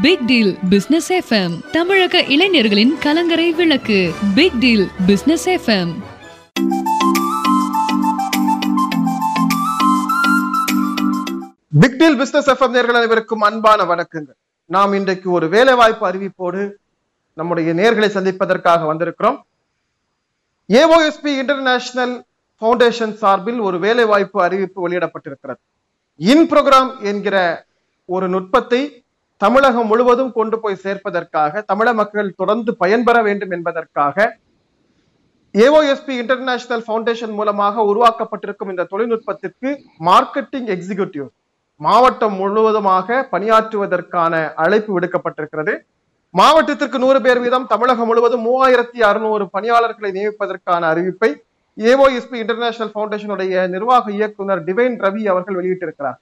Big deal business FM தமிழக இளைஞர்களின் கலங்கரை விளக்கு. Big deal business FM big deal business FM நேர்கள் அனைவருக்கும் அன்பான வணக்கங்கள். நாம் இன்றைக்கு ஒரு வேலை வாய்ப்பு அறிவிப்போடு நம்முடைய நேர்களை சந்திப்பதற்காக வந்திருக்கிறோம். ஏஓஎஸ்பி இன்டர்நேஷனல் ஃபவுண்டேஷன் சார்பில் ஒரு வேலை வாய்ப்பு அறிவிப்பு வெளியிடப்பட்டிருக்கிறது. இன் ப்ரோக்ராம் என்கிற ஒரு நுட்பத்தை தமிழகம் முழுவதும் கொண்டு போய் சேர்ப்பதற்காக தமிழக மக்கள் தொடர்ந்து பயன்பெற வேண்டும் என்பதற்காக ஏஓஎஸ்பி இன்டர்நேஷனல் ஃபவுண்டேஷன் மூலமாக உருவாக்கப்பட்டிருக்கும் இந்த தொழில்நுட்பத்திற்கு மார்க்கெட்டிங் எக்ஸிகியூட்டிவ் மாவட்டம் முழுவதுமாக பணியாற்றுவதற்கான அழைப்பு விடுக்கப்பட்டிருக்கிறது. மாவட்டத்திற்கு நூறு பேர் வீதம் தமிழகம் முழுவதும் மூவாயிரத்தி அறுநூறு பணியாளர்களை நியமிப்பதற்கான அறிவிப்பை ஏஓஎஸ்பி இன்டர்நேஷனல் ஃபவுண்டேஷனுடைய நிர்வாக இயக்குனர் டிவைன் ரவி அவர்கள் வெளியிட்டிருக்கிறார்.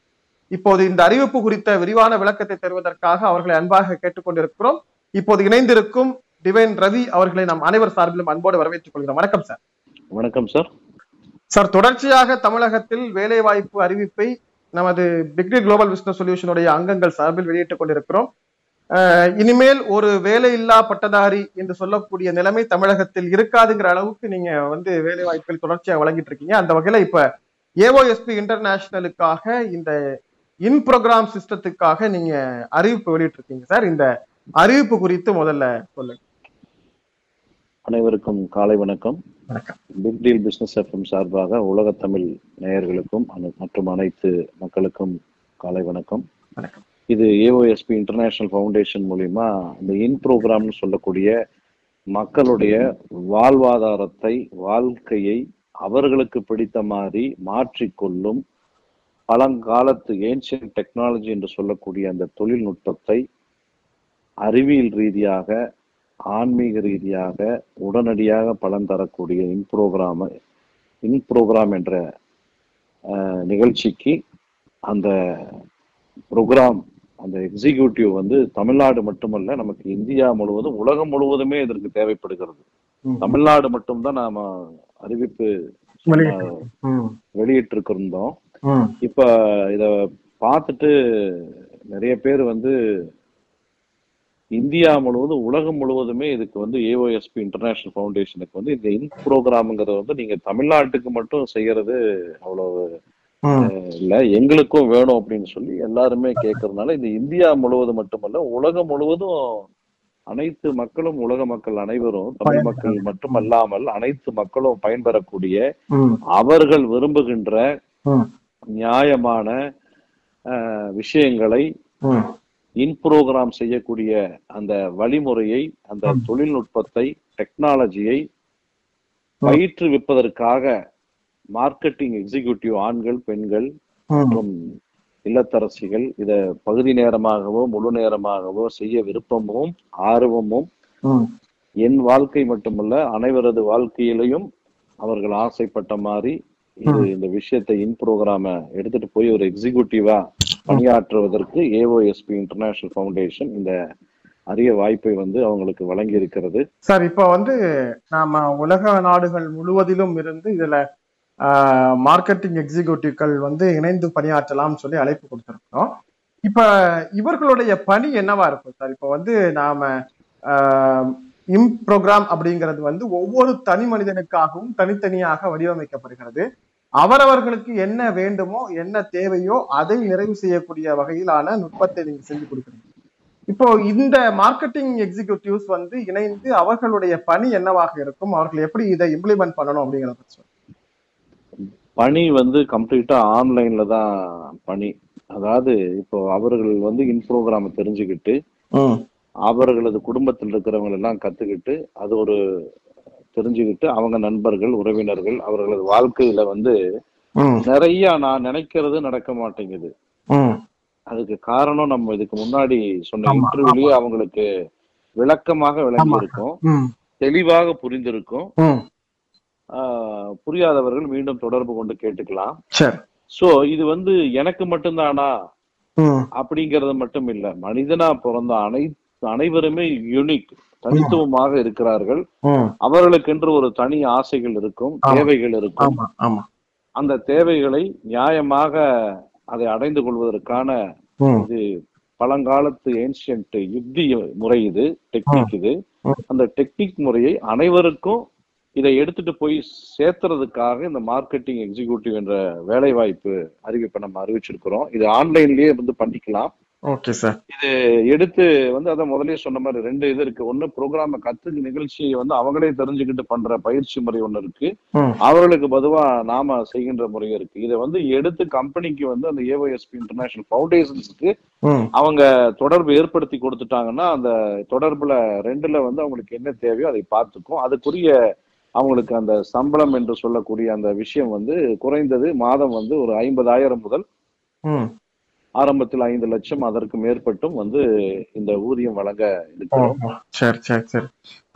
இப்போது இந்த அறிவிப்பு குறித்த விரிவான விளக்கத்தை தருவதற்காக அவர்களை அன்பாக கேட்டுக்கொண்டிருக்கிறோம். இப்போது இணைந்திருக்கும் டிவைன் ரவி அவர்களை நாம் அனைவர் சார்பிலும் அன்போடு வரவேற்றுக் கொள்கிறோம். வணக்கம் சார். வணக்கம் சார். சார் தொடர்ச்சியாக தமிழகத்தில் வேலைவாய்ப்பு அறிவிப்பை நமது பிக்ரி குளோபல் பிசினஸ் சொல்யூஷனுடைய அங்கங்கள் சார்பில் வெளியிட்டுக் கொண்டிருக்கிறோம். இனிமேல் ஒரு வேலையில்லா பட்டதாரி என்று சொல்லக்கூடிய நிலைமை தமிழகத்தில் இருக்காதுங்கிற அளவுக்கு நீங்க வந்து வேலை வாய்ப்புகள் தொடர்ச்சியாக வழங்கிட்டு இருக்கீங்க. அந்த வகையில இப்ப ஏஓஎஸ்பி இன்டர்நேஷனலுக்காக இந்த இன் ப்ரோக்ராம் சிஸ்டத்துக்காக நீங்க அறிவிப்பு வெளியிட்டிருக்கீங்க சார். இந்த அறிவிப்பு குறித்து முதல்ல சொல்லுங்க. அனைவருக்கும் காலை வணக்கம். வணக்கம். பிக் டீல் பிசினஸ் எஃப்எம் சார்பாக உலக தமிழ் நேயர்களுக்கும் மற்றும் அனைத்து மக்களுக்கும் காலை வணக்கம். வணக்கம். இது ஏஓஎஸ்பி இன்டர்நேஷனல் ஃபவுண்டேஷன் மூலியமா இந்த இன் ப்ரோக்ராம்னு சொல்லக்கூடிய மக்களுடைய வாழ்வாதாரத்தை வாழ்க்கையை அவர்களுக்கு பிடித்த மாதிரி மாற்றிக்கொள்ளும் பழங்காலத்து ஏன்ஷியன் டெக்னாலஜி என்று சொல்லக்கூடிய அந்த தொழில்நுட்பத்தை அறிவியல் ரீதியாக ஆன்மீக ரீதியாக உடனடியாக பலன் தரக்கூடிய இன் ப்ரோக்ராம் இன் ப்ரோக்ராம் என்ற நிகழ்ச்சிக்கு அந்த ப்ரோக்ராம் அந்த எக்ஸிக்யூட்டிவ் வந்து தமிழ்நாடு மட்டுமல்ல நமக்கு இந்தியா முழுவதும் உலகம் முழுவதுமே இதற்கு தேவைப்படுகிறது. தமிழ்நாடு மட்டும்தான் நாம அறிவிப்பு வெளியிட்டு- ம், வெளியிட்டிருக்கிறோம் ம், இப்ப இத பார்த்துட்டு நிறைய பேர் வந்து இந்தியா முழுவதும் உலகம் முழுவதுமே இதுக்கு வந்து ஏஓஎஸ்பி இன்டர்நேஷனல் ஃபவுண்டேஷனுக்கு வந்து இந்த இன் ப்ரோக்ராம்ங்கிறத வந்து நீங்க தமிழ்நாட்டுக்கு மட்டும் செய்யறது அவ்வளவு. இல்ல. எங்களுக்கும் வேணும் அப்படின்னு சொல்லி எல்லாருமே கேட்கறதுனால இந்த இந்தியா முழுவதும் மட்டுமல்ல உலகம் முழுவதும் அனைத்து மக்களும் உலக மக்கள் அனைவரும் தமிழ் மக்கள் மட்டுமல்லாமல் அனைத்து மக்களும் பயன்பெறக்கூடிய அவர்கள் விரும்புகின்ற நியாயமான விஷயங்களை. இன் ப்ரோக்ராம் செய்யக்கூடிய அந்த வழிமுறையை அந்த. தொழில்நுட்பத்தை டெக்னாலஜியை பயிற்றுவிப்பதற்காக மார்க்கெட்டிங் எக்ஸிகியூட்டிவ் ஆண்கள் பெண்கள். மற்றும் இல்லத்தரசிகள் இத பகுதி நேரமாகவோ முழு நேரமாகவோ செய்ய விருப்பமும் ஆர்வமும். என் வாழ்க்கை மட்டுமல்ல அனைவரது வாழ்க்கையிலையும் அவர்கள் ஆசைப்பட்ட மாதிரி இது இந்த விஷயத்தை இன் ப்ரோக்ராம எடுத்துட்டு போய் ஒரு எக்ஸிகியூட்டிவா பணியாற்றுவதற்கு ஏஓஎஸ்பி இன்டர்நேஷனல் ஃபவுண்டேஷன் இந்த அரிய வாய்ப்பை வந்து அவங்களுக்கு வழங்கி இருக்கிறது. சார் இப்ப வந்து நாம உலக நாடுகள் முழுவதிலும் இருந்து இதுல மார்க்கெட்டிங் எக்ஸிகியூட்டிவ்கள் வந்து இணைந்து பணியாற்றலாம்னு சொல்லி அழைப்பு கொடுத்திருக்கிறோம். இப்ப இவர்களுடைய பணி என்னவா இருக்கும் சார்? இப்ப வந்து நாம இம் ப்ரோக்ராம் அப்படிங்கிறது வந்து ஒவ்வொரு தனி மனிதனுக்காகவும் தனித்தனியாக வடிவமைக்கப்படுகிறது. அவரவர்களுக்கு என்ன வேண்டுமோ என்ன தேவையோ அதை நிறைவு செய்யக்கூடிய வகையிலான நுட்பத்தை நீங்க செஞ்சு கொடுக்குறீங்க. இப்போ இந்த மார்க்கெட்டிங் எக்ஸிகியூட்டிவ்ஸ் வந்து இணைந்து அவர்களுடைய பணி என்னவாக இருக்கும்? அவர்கள் எப்படி இதை இம்ப்ளிமெண்ட் பண்ணணும் அப்படிங்கிறத பத்தி சொல்லுங்க. பணி வந்து கம்ப்ளீட்டா ஆன்லைன்ல தான் பணி. அதாவது இப்போ அவர்கள் வந்து இன் ப்ரோக்ராம தெரிஞ்சுக்கிட்டு அவர்களது குடும்பத்தில் இருக்கிறவங்க எல்லாம் கத்துக்கிட்டு அது ஒரு தெரிஞ்சுக்கிட்டு அவங்க நண்பர்கள் உறவினர்கள் அவர்களது வாழ்க்கையில வந்து நிறைய நான் நினைக்கிறது நடக்க மாட்டேங்குது. அதுக்கு காரணம் நம்ம இதுக்கு முன்னாடி சொன்ன இன்டர்வியூலயே அவங்களுக்கு விளக்கமாக விளங்கி இருக்கும் தெளிவாக புரிந்திருக்கும். ஆஹ் புரியாதவர்கள் மீண்டும் தொடர்பு கொண்டு கேட்டுக்கலாம். சோ இது வந்து எனக்கு மட்டும்தானா? அப்படிங்கறது மட்டும் இல்ல. மனிதனா பிறந்த அனைத்து அனைவருமே யூனிக் தனித்துவமாக இருக்கிறார்கள். அவர்களுக்கென்று ஒரு தனி ஆசைகள் இருக்கும். தேவைகள் இருக்கும். அந்த தேவைகளை நியாயமாக அதை அடைந்து கொள்வதற்கான இது பழங்காலத்து ஏன்ஷியன்ட் யுக்தி முறை இது டெக்னிக் இது. அந்த டெக்னிக் முறையை அனைவருக்கும் இதை எடுத்துட்டு போய் சேர்த்துறதுக்காக இந்த மார்க்கெட்டிங் எக்ஸிக்யூட்டிவ் என்ற வேலை வாய்ப்பு அறிவிப்பை நம்ம அறிவிச்சிருக்கிறோம். இது ஆன்லைன்லயே வந்து பண்ணிக்கலாம். ஓகே சார் இது எடுத்து வந்து அதான் முதல்லயே சொன்ன மாதிரி ரெண்டு இது இருக்கு. ஒண்ணு ப்ரோக்ராம கத்துக்கு நிகழ்ச்சியை வந்து அவங்களே தெரிஞ்சுக்கிட்டு பண்ற பயிற்சி முறை ஒண்ணு இருக்கு. அவர்களுக்கு பொதுவா நாம செய்கின்ற முறையும் இருக்கு. இதை வந்து எடுத்து கம்பெனிக்கு வந்து அந்த ஏஓஎஸ்பி இன்டர்நேஷனல் ஃபவுண்டேஷன்ஸ்க்கு ம். அவங்க தொடர்பு ஏற்படுத்தி கொடுத்துட்டாங்கன்னா அந்த தொடர்புல ரெண்டுல வந்து அவங்களுக்கு என்ன தேவையோ அதை பார்த்துக்கும். அதுக்குரிய அவங்களுக்கு அந்த சம்பளம் என்று சொல்லக்கூடிய அந்த விஷயம் வந்து குறைந்தது. மாதம் வந்து ஒரு ஐம்பதாயிரம் முதல் ஆரம்பத்தில் ஐந்து லட்சம் அதற்கு மேற்பட்டும் வந்து இந்த ஊதியம் வழங்க இருக்கிறோம். சரி சரி சரி.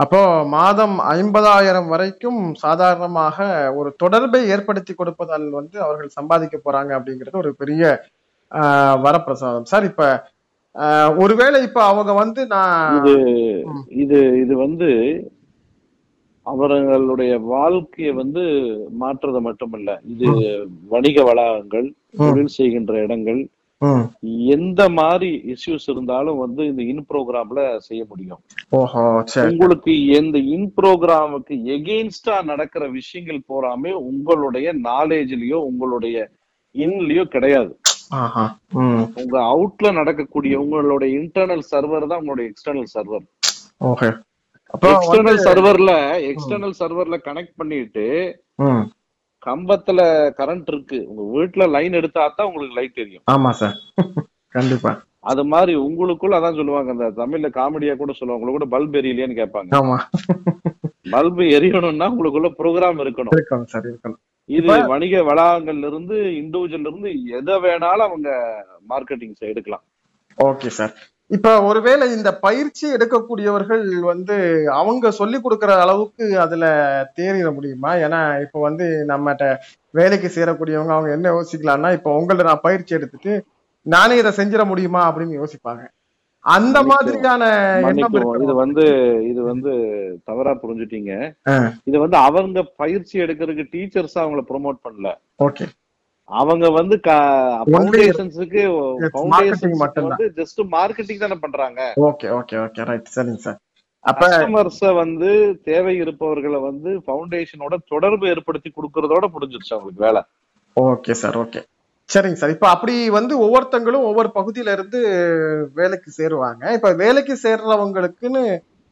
அப்போ மாதம் ஐம்பதாயிரம் வரைக்கும் சாதாரணமாக ஒரு தொடர்பை ஏற்படுத்தி கொடுப்பதால் வந்து அவர்கள் சம்பாதிக்க போறாங்க அப்படிங்கிறது ஒரு பெரிய வரப்பிரசாதம். சார் இப்ப ஒருவேளை இப்ப அவங்க வந்து நான் இது. இது இது வந்து அவர்களுடைய வாழ்க்கையை வந்து மாற்றுறது மட்டுமல்ல. இது வணிக வளாகங்கள் தொழில் செய்கின்ற இடங்கள் எந்த மாதிரி இஷ்யூஸ் இருந்தாலும் வந்து இந்த இன் ப்ரோக்ராம்ல செய்ய முடியும். உங்களுக்கு எந்த இன் ப்ரோக்ராமுக்கு எகெயின்ஸ்டா நடக்கிற விஷயங்கள் போறாமே உங்களுடைய நாலேஜ்லயோ உங்களுடைய இன்லயோ கிடையாது. உங்க அவுட்ல நடக்கக்கூடிய உங்களுடைய இன்டர்னல் சர்வர் தான் உங்களுடைய எக்ஸ்டர்னல் சர்வர் எக்ஸ்டர்னல் சர்வர்ல எக்ஸ்டர்னல் சர்வர்ல கனெக்ட் பண்ணிட்டு கம்பத்துல கரண்ட் இருக்கு. உங்க வீட்டுல லைன் எடுத்தா தான் உங்களுக்கு லைட் தெரியும். ஆமா சார் கண்டிப்பா. அது மாதிரி உங்களுக்குள்ள அதான் சொல்லுவாங்க. அந்த தமிழ்ல காமெடியா கூட சொல்லுவாங்க. உங்களுக்கு கூட பல்ப் எரியலையான்னு கேட்பாங்க. ஆமா. பல்ப் எரியணும்னா உங்களுக்குள்ள ப்ரோக்ராம் இருக்கணும். இருக்கணும் சார் இருக்கணும். இது வணிக வளாகங்கள்ல இருந்து இண்டிவிஜுவல்ல இருந்து எதை வேணாலும் அவங்க மார்க்கெட்டிங் எடுக்கலாம். ஓகே சார் இப்ப ஒருவேளை இந்த பயிற்சி எடுக்கக்கூடியவர்கள் வந்து அவங்க சொல்லி கொடுக்கிற அளவுக்கு அதுல தேறிட முடியுமா? ஏன்னா இப்ப வந்து நம்மகிட்ட வேலைக்கு சேரக்கூடியவங்க அவங்க என்ன யோசிக்கலாம்னா இப்ப உங்கள்ட்ட நான் பயிற்சி எடுத்துட்டு நானே இதை செஞ்சிட முடியுமா அப்படின்னு யோசிப்பாங்க. அந்த. மாதிரியான இது வந்து இது வந்து தவறா புரிஞ்சுட்டீங்க. இது வந்து அவங்க பயிற்சி எடுக்கிறதுக்கு டீச்சர்ஸ் அவங்கள ப்ரோமோட் பண்ணல. ஓகே. அவங்க வந்து ஃபவுண்டேஷன்ஸுக்கு மட்டும்தான். வந்து ஜஸ்ட் மார்க்கெட்டிங் தானே பண்றாங்க. ஓகே ஓகே ஓகே ரைட் சரிங்க சார் அப்ப கஸ்டமர்ஸ வந்து தேவை இருப்பவர்களை வந்து ஃபவுண்டேஷனோட தொடர்பு ஏற்படுத்தி கொடுக்கறதோட முடிஞ்சிருச்சு அவங்களுக்கு வேலை. ஓகே சார் ஓகே சரிங்க சார் இப்ப அப்படி வந்து ஒவ்வொருத்தங்களும் ஒவ்வொரு பகுதியில இருந்து வேலைக்கு சேருவாங்க. இப்ப வேலைக்கு சேர்றவங்களுக்குன்னு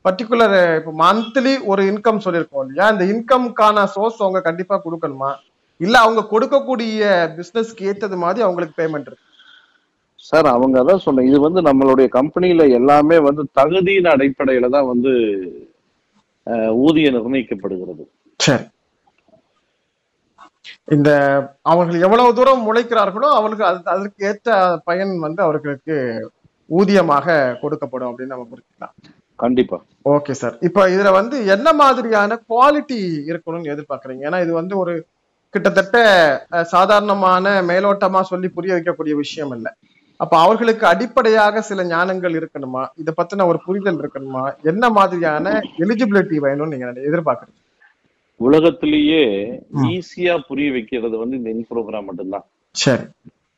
பர்டிகுலர் இப்ப மந்த்லி ஒரு இன்கம் சொல்லியிருக்கோம் இல்லையா? இந்த இன்கம்க்கான சோர்ஸ் அவங்க கண்டிப்பா கொடுக்கணுமா? இல்ல அவங்க கொடுக்கக்கூடிய பிசினஸ்க்கு ஏத்தது மாதிரி அவங்களுக்கு பேமெண்ட் இருக்கு. சார் அவங்க அதான் சொன்ன இது வந்து நம்மளுடைய கம்பெனில எல்லாமே வந்து தகுதியின் அடிப்படையில தான் வந்து அஹ், ஊதியம் நிர்ணயிக்கப்படுகிறது. சரி. இந்த அவர்கள் எவ்வளவு தூரம் உழைக்கிறார்களோ அவர்களுக்கு அது அதற்கு ஏற்ற பயன் வந்து அவர்களுக்கு ஊதியமாக கொடுக்கப்படும் அப்படின்னு நம்ம புரிஞ்சுக்கலாம். கண்டிப்பா. ஓகே சார் இப்போ இதுல வந்து என்ன மாதிரியான குவாலிட்டி இருக்கணும்னு எதிர்பார்க்கறீங்க? ஏன்னா இது வந்து ஒரு கிட்டத்தட்ட சாதாரணமான மேலோட்டமா சொல்லி புரிய வைக்கக்கூடிய விஷயம் இல்ல. அப்ப அவர்களுக்கு அடிப்படையாக சில ஞானங்கள் இருக்கணுமா? இதை பத்தின ஒரு புரிதல் இருக்கணுமா? என்ன மாதிரியான எலிஜிபிலிட்டி வேணும்னு நீங்க எதிர்பார்க்கறீங்க உலகத்திலேயே. ஈஸியா புரிய வைக்கிறது வந்து இந்த இன் ப்ரோக்ராம் மட்டும்தான். சரி.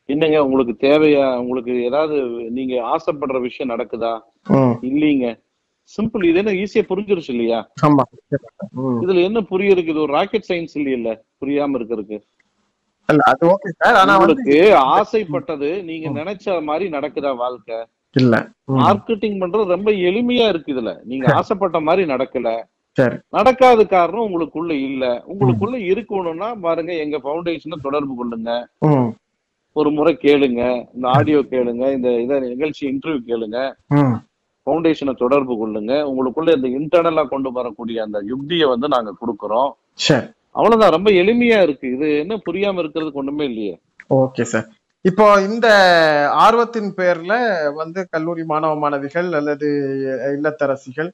என்னங்க உங்களுக்கு தேவையா? உங்களுக்கு ஏதாவது நீங்க ஆசைப்படுற விஷயம் நடக்குதா? இல்லீங்க. சிம்பிள் இது என்ன ஈஸியா புரிஞ்சிருச்சு இல்லையா? இதுல என்ன புரியறதுக்கு இது ஒரு ராக்கெட் சயின்ஸ் இல்லையில புரியாம இருக்கிறதுக்கு. உங்களுக்கு ஆசைப்பட்டது நீங்க நினைச்ச மாதிரி நடக்குதா வாழ்க்கை? இல்ல. மார்க்கெட்டிங் பண்றது ரொம்ப எளிமையா இருக்கு இதுல. நீங்க ஆசைப்பட்ட மாதிரி நடக்கல. நடக்காத காரணம் உங்களுக்குள்ள இல்ல. உங்களுக்குள்ள இருக்கணும்னா பாருங்க எங்க ஃபவுண்டேஷனை தொடர்பு கொள்ளுங்க. ஒரு முறை கேளுங்க. இந்த ஆடியோ கேளுங்க. இந்த இத நிகழ்ச்சி இன்டர்வியூ கேளுங்க. ஃபவுண்டேஷனை தொடர்பு கொள்ளுங்க. உங்களுக்குள்ள இந்த இன்டர்னலா கொண்டு வரக்கூடிய அந்த யுக்தியை வந்து நாங்க கொடுக்கறோம். அவ்வளவுதான். ரொம்ப எளிமையா இருக்கு. இது என்ன புரியாம இருக்கிறதுக்கு ஒண்ணுமே இல்லையே. ஓகே சார் இப்போ இந்த ஆர்வத்தின் பேர்ல வந்து கல்லூரி மாணவ மாணவிகள் அல்லது இல்லத்தரசிகள்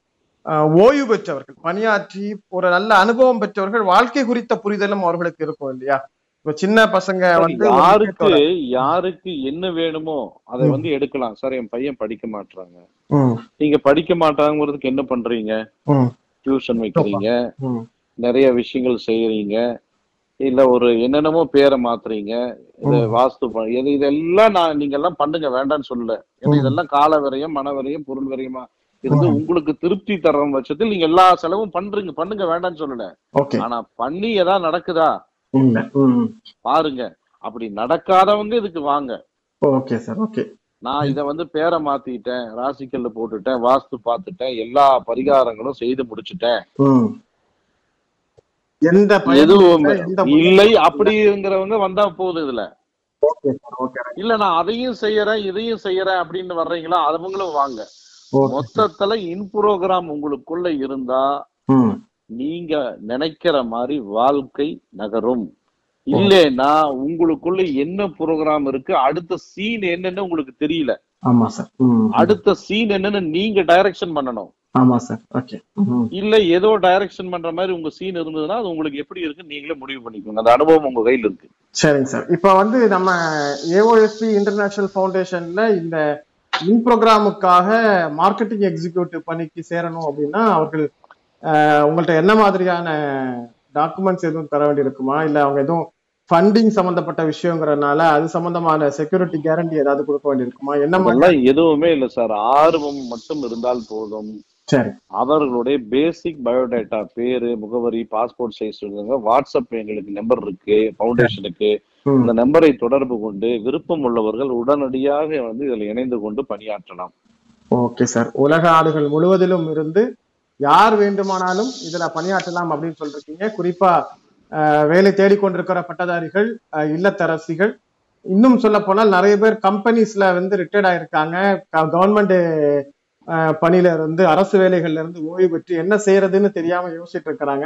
ஓய்வு பெற்றவர்கள் பணியாற்றி ஒரு நல்ல அனுபவம் பெற்றவர்கள் வாழ்க்கை குறித்த புரிதலும் அவர்களுக்கு இருக்கும் இல்லையா? இப்போ சின்ன பசங்க வந்து யாருக்கு யாருக்கு என்ன வேணுமோ அதை வந்து எடுக்கலாம். சார் என் பையன் படிக்க மாட்றாங்க. ம், நீங்க படிக்க மாட்டாங்கிறதுக்கு என்ன பண்றீங்க? டியூஷன் வைக்கிறீங்க. நிறைய விஷயங்கள் செய்யறீங்க இல்ல ஒரு என்னென்னமோ பேரை மாத்துறீங்க. இது வாஸ்து இது இதெல்லாம் நான் நீங்க எல்லாம் பண்ணுங்க. வேண்டாம்னு சொல்லல. ஏன்னா. இதெல்லாம் கால விரயம் மன விரயம் பொருள் விரயமா. இருந்து உங்களுக்கு திருப்தி தரும் பட்சத்தில் நீங்க எல்லா செலவும் பண்றீங்க. பண்ணுங்க. வேண்டாம்னு சொல்லல. ஆனா பண்ணி ஏதாவது நடக்குதா? பாருங்க அப்படி நடக்காதவங்க இதுக்கு வாங்க. Okay sir okay. நான் இத வந்து பேரை மாத்திட்டேன் ராசிக்கல்ல போட்டுட்டேன் வாஸ்து பார்த்துட்டேன் எல்லா பரிகாரங்களும் செய்து முடிச்சுட்டேன். எந்த எதுவும் இல்லை, அப்படிங்கிறவங்க வந்தா போதும் இதுல. இல்ல நான் அதையும் செய்யறேன் இதையும் செய்யறேன் அப்படின்னு வர்றீங்களா அவங்களும் வாங்க. மொத்தத்துல இன் ப்ரோக்ராம் உங்களுக்குள்ள இருந்தா நீங்க நினைக்கிற மாதிரி வாழ்க்கை நகரும். இல்லைன்னா உங்களுக்குள்ள என்ன ப்ரோக்ராம் இருக்கு அடுத்த சீன் என்னன்னு உங்களுக்கு தெரியல. ஆமா சார். அடுத்த சீன் என்னன்னு நீங்க டைரக்ஷன் பண்ணணும். ஆமா சார். ஓகே இல்ல ஏதோ டைரக்ஷன் பண்ற மாதிரி உங்க சீன் இருந்ததுன்னா அது உங்களுக்கு எப்படி இருக்குன்னு நீங்களே முடிவு பண்ணிக்கோங்க. அந்த அனுபவம் உங்க கையில இருக்கு. சரிங்க சார். இப்போ வந்து நம்ம ஏஓஎஸ்பி இன்டர்நேஷனல் ஃபவுண்டேஷன்ல இந்த இன் ப்ரோக்ராமுக்காக மார்க்கெட்டிங் எக்ஸிக்யூட்டிவ் பணிக்கு சேரணும் அப்படின்னா அவர்கள் அஹ், உங்கள்ட்ட என்ன மாதிரியான டாக்குமெண்ட்ஸ் எதுவும் தர வேண்டியிருக்குமா? இல்ல அவங்க எதுவும் ஃபண்டிங் சம்பந்தப்பட்ட விஷயங்கிறதுனால அது சம்பந்தமான செக்யூரிட்டி கேரண்டி ஏதாவது கொடுக்க வேண்டியிருக்குமா? என்ன மாதிரி எதுவுமே இல்ல சார். ஆர்வம் மட்டும் இருந்தால் போதும். சரி. அவர்களுடைய பேசிக் பயோடேட்டா பேரு முகவரி பாஸ்போர்ட் சைஸ் வாட்ஸ்அப் எங்களுக்கு நம்பர் இருக்கு ஃபவுண்டேஷனுக்கு ம். இந்த நம்பரை தொடர்பு கொண்டு விருப்பம் உள்ளவர்கள் உடனடியாக வந்து இதுல இணைந்து கொண்டு பணியாற்றலாம். Okay sir. உலக நாடுகள் முழுவதிலும் இருந்து யார் வேண்டுமானாலும் இதுல பணியாற்றலாம் அப்படின்னு சொல்லிருக்கீங்க. குறிப்பா வேலை தேடிக்கொண்டிருக்கிற பட்டதாரிகள் அஹ், இல்லத்தரசிகள். இன்னும் சொல்ல போனால் நிறைய பேர் கம்பெனிஸ்ல வந்து ரிட்டையர்ட் ஆயிருக்காங்க. கவர்மெண்ட் பணியில இருந்து அரசு வேலைகள்ல இருந்து ஓய்வு பெற்று என்ன செய்யறதுன்னு தெரியாம யோசிச்சுட்டு இருக்கிறாங்க.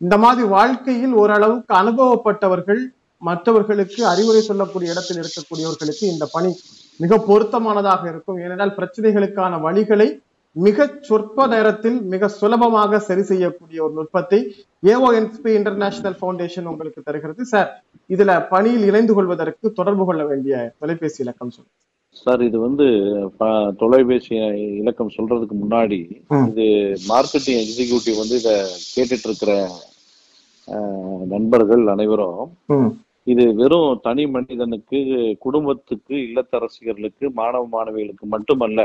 இந்த மாதிரி வாழ்க்கையில் ஓரளவுக்கு அனுபவப்பட்டவர்கள் மற்றவர்களுக்கு அறிவுரை சொல்லக்கூடிய இடத்தில் இருக்கக்கூடியவர்களுக்கு இந்த பணி மிக பொருத்தமானதாக இருக்கும். ஏனென்றால் பிரச்சனைகளுக்கான வழிகளை மிக சொற்ப நேரத்தில் மிக சுலபமாக சரி செய்யக்கூடிய ஒரு நுட்பத்தை ஏஓஎன்பி இன்டர்நேஷனல் ஃபவுண்டேஷன் உங்களுக்கு தருகிறது. சார் இதுல பணியில் இணைந்து கொள்வதற்கு தொடர்பு கொள்ள வேண்டிய தொலைபேசி இலக்கம் சொல்லுங்க சார் இது வந்து தொலைபேசி இலக்கம் சொல்றதுக்கு முன்னாடி. இது மார்க்கெட்டிங் எக்ஸிகியூட்டிவ் வந்து இத கேட்டுட்டு இருக்கிற நண்பர்கள் அனைவரும் இது வெறும் தனி மனிதனுக்கு குடும்பத்துக்கு இல்லத்தரசிகளுக்கு மாணவ மாணவிகளுக்கு மட்டுமல்ல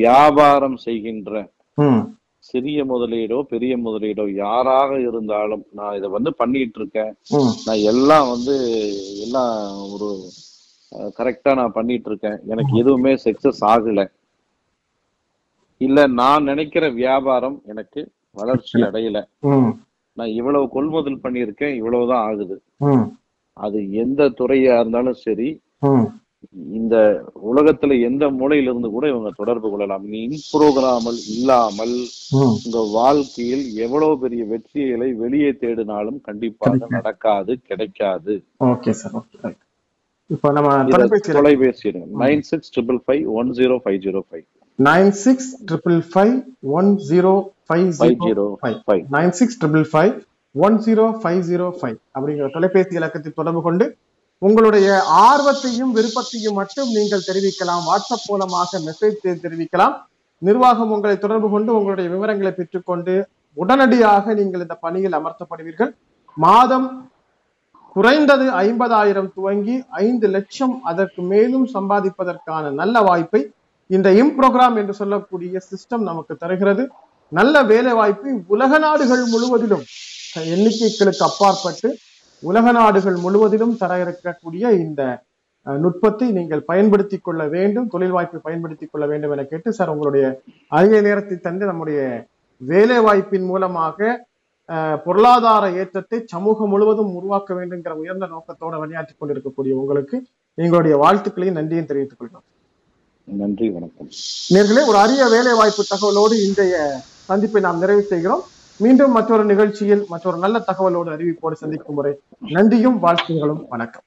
வியாபாரம் செய்கின்ற சிறிய முதலீடோ பெரிய முதலீடோ யாராக இருந்தாலும் நான் இதை வந்து பண்ணிட்டு இருக்கேன். நான் எல்லாம் வந்து எல்லாம் ஒரு கரெக்டா நான் பண்ணிட்டு இருக்கேன். எனக்கு எதுவுமே சக்சஸ் ஆகல. இல்ல நான் நினைக்கிற வியாபாரம் எனக்கு வளர்ச்சி அடையல. நான் இவ்வளவு கொள்முதல் பண்ணியிருக்கேன் இவ்வளவுதான் ஆகுது. அது எந்த துறையா இருந்தாலும் சரி இந்த உலகத்துல எந்த மூலையில இருந்து கூட இவங்க தொடர்பு கொள்ளலாம். நீ இன்ப்ரோகிராமல் இல்லாமல் உங்க வாழ்க்கையில் எவ்வளவு பெரிய வெற்றிகளை வெளியே தேடினாலும் கண்டிப்பாக நடக்காது கிடைக்காது. ஓகே சார் ஓகே இப்போ நம்ம தொலைபேசி nine six triple five one zero five zero five. Nine six triple five one zero five zero five. Five. Nine six triple five one zero five zero five அப்படிங்கிற தொலைபேசி இலக்கத்தை தொடர்பு கொண்டு உங்களுடைய ஆர்வத்தையும் விருப்பத்தையும் மட்டும் நீங்கள் தெரிவிக்கலாம். வாட்ஸ்அப் மூலமாக மெசேஜ் தெரிவிக்கலாம். நிர்வாகம் உங்களை தொடர்பு கொண்டு உங்களுடைய விவரங்களை பெற்றுக்கொண்டு உடனடியாக நீங்கள் இந்த பணியில் அமர்த்தப்படுவீர்கள். மாதம் குறைந்தது ஐம்பதாயிரம் துவங்கி ஐந்து லட்சம் அதற்கு மேலும் சம்பாதிப்பதற்கான நல்ல வாய்ப்பை இந்த இம் ப்ரோக்ராம் என்று சொல்லக்கூடிய சிஸ்டம் நமக்கு தருகிறது. நல்ல வேலை வாய்ப்பை உலக நாடுகள் முழுவதிலும் எண்ணிக்கைகளுக்கு அப்பாற்பட்டு உலக நாடுகள் முழுவதிலும் தர இருக்கக்கூடிய இந்த நுட்பத்தை நீங்கள் பயன்படுத்திக் கொள்ள வேண்டும் தொழில் வாய்ப்பை பயன்படுத்திக் கொள்ள வேண்டும் என கேட்டு சார் உங்களுடைய அதிக நேரத்தை தந்து நம்முடைய வேலை வாய்ப்பின் மூலமாக பொருளாதார ஏற்றத்தை சமூகம் முழுவதும் உருவாக்க வேண்டுங்கிற உயர்ந்த நோக்கத்தோடு பணியாற்றிக் கொண்டிருக்கக்கூடிய உங்களுக்கு எங்களுடைய வாழ்த்துக்களையும் நன்றியும் தெரிவித்துக் கொள்கிறோம். நன்றி வணக்கம். நேர்களே ஒரு அரிய வேலை வாய்ப்பு தகவலோடு இன்றைய சந்திப்பை நாம் நிறைவு செய்கிறோம். மீண்டும் மற்றொரு நிகழ்ச்சியில் மற்றொரு நல்ல தகவலோடு அறிவிப்போடு சந்திக்கும் முறை நன்றியும் வாழ்த்துகளும் வணக்கம்.